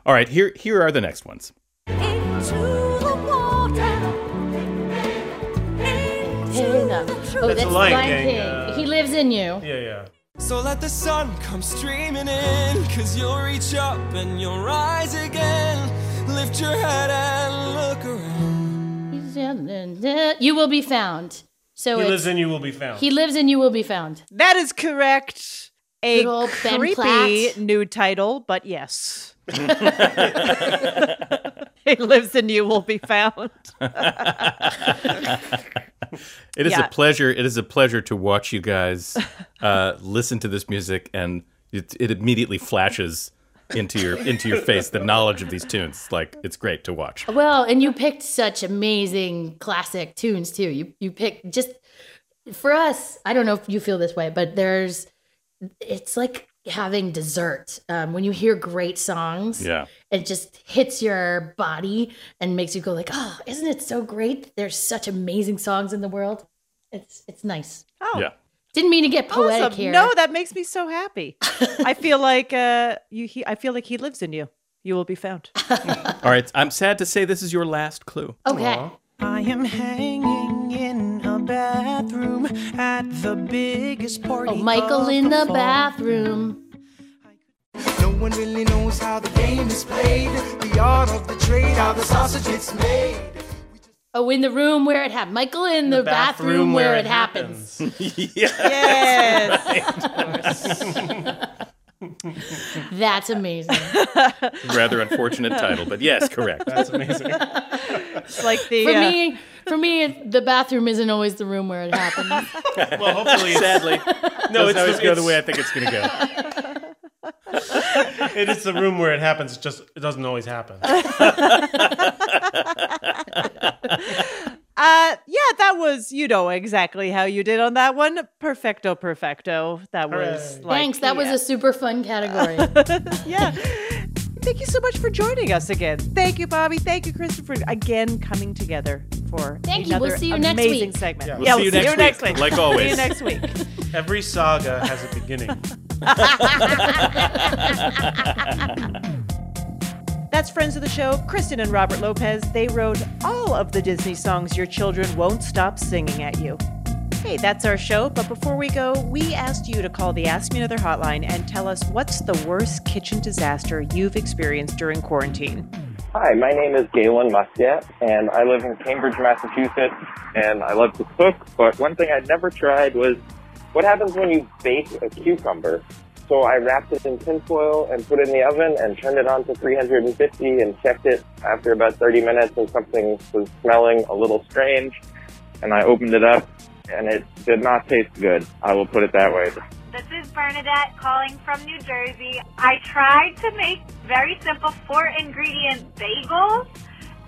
All right. Here, here are the next ones. Into Hey. Oh, that's the Lion Lion King, King. uh, he lives in you. Yeah, yeah. So let the sun come streaming in, cause you'll reach up and you'll rise again. Lift your head and look around. You will be found. So He lives in you will be found. He lives in you will be found. That is correct. A Good old creepy Platt. new title, but yes. <laughs> he lives in you will be found. It is Yeah. a pleasure. It is a pleasure to watch you guys uh, listen to this music, and it, it immediately flashes into your into your face the knowledge of these tunes. Like it's great to watch. Well, and you picked such amazing classic tunes too. You you picked just for us. I don't know if you feel this way, but there's it's like having dessert um, when you hear great songs. Yeah. it just hits your body and makes you go like, oh, isn't it so great? There's such amazing songs in the world. It's it's nice. Oh, Yeah. Didn't mean to get poetic awesome. here. No, that makes me so happy. I <laughs> feel like uh, you. He, I feel like he lives in you. You will be found. All right. I'm sad to say this is your last clue. okay. I am hanging in a bathroom at the biggest party. Oh, Michael of in the fall. bathroom. No one really knows how the game is played, the art of the trade, how the sausage gets made. Oh, in the room where it happened. Michael in the, bathroom, where, it happens. <laughs> <laughs> Yes. <laughs> That's amazing. Rather unfortunate title, but yes, correct. That's amazing. It's like the. For uh, me, for me, the bathroom isn't always the room where it happens. <laughs> Well, hopefully, Sadly, <laughs> no, doesn't it's always the, go the way I think it's going to go. <laughs> it is the room where it happens. It just it doesn't always happen. Uh, yeah, that was you know exactly how you did on that one. Perfecto, perfecto. That was like, Thanks. That was a super fun category. yeah. Thank you so much for joining us again. Thank you, Bobby. Thank you, Christopher, again coming together for Thank you. We'll see you next amazing week. segment. Yeah. We'll see you next week, like always. <laughs> See you next week. <laughs> Every saga has a beginning. <laughs> That's friends of the show, Kristen and Robert Lopez. They wrote all of the Disney songs your children won't stop singing at you. Hey, that's our show, but before we go, we asked you to call the Ask Me Another hotline and tell us what's the worst kitchen disaster you've experienced during quarantine. Hi, my name is Galen Muscat, and I live in Cambridge, Massachusetts, and I love to cook, but one thing I'd never tried was what happens when you bake a cucumber? So I wrapped it in tinfoil and put it in the oven and turned it on to 350 and checked it after about 30 minutes and something was smelling a little strange. And I opened it up and it did not taste good. I will put it that way. This is Bernadette calling from New Jersey. I tried to make very simple four ingredient bagels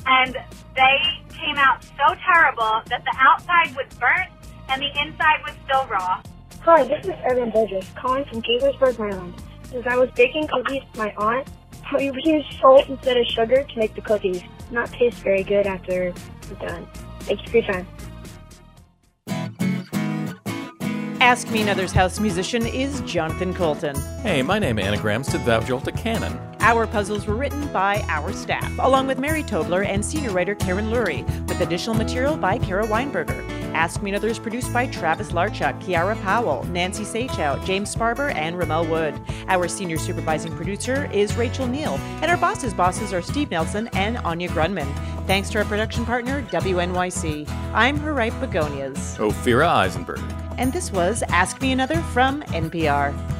and they came out so terrible that the outside was burnt and the inside was still raw. Hi, this is Evan Burgess calling from Gaithersburg, Maryland. As I was baking cookies for my aunt, <laughs> we used salt instead of sugar to make the cookies. Not taste very good after we're done. Thank you for your time. Ask Me Another's house musician is Jonathan Coulton. Hey, my name anagrams to Thou Jolt a Cannon. Our puzzles were written by our staff, along with Mary Tobler and senior writer Karen Lurie, with additional material by Kara Weinberger. Ask Me Another is produced by Travis Larchuk, Kiara Powell, Nancy Saechao, James Sparber, and Rommel Wood. Our senior supervising producer is Rachel Neel, and our bosses' bosses are Steve Nelson and Anya Grundmann. Thanks to our production partner, WNYC. I'm her right begonias. Ophira Eisenberg. And this was Ask Me Another from NPR.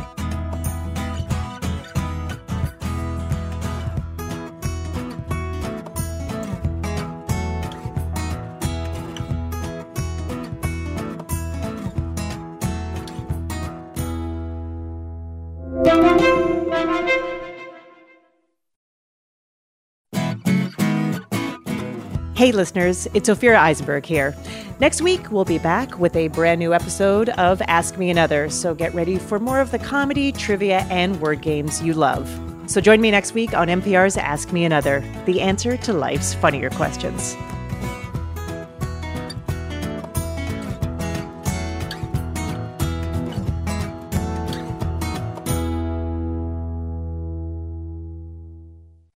Hey, listeners, it's Ophira Eisenberg here. Next week, we'll be back with a brand new episode of Ask Me Another, so get ready for more of the comedy, trivia, and word games you love. So join me next week on NPR's Ask Me Another, the answer to life's funnier questions.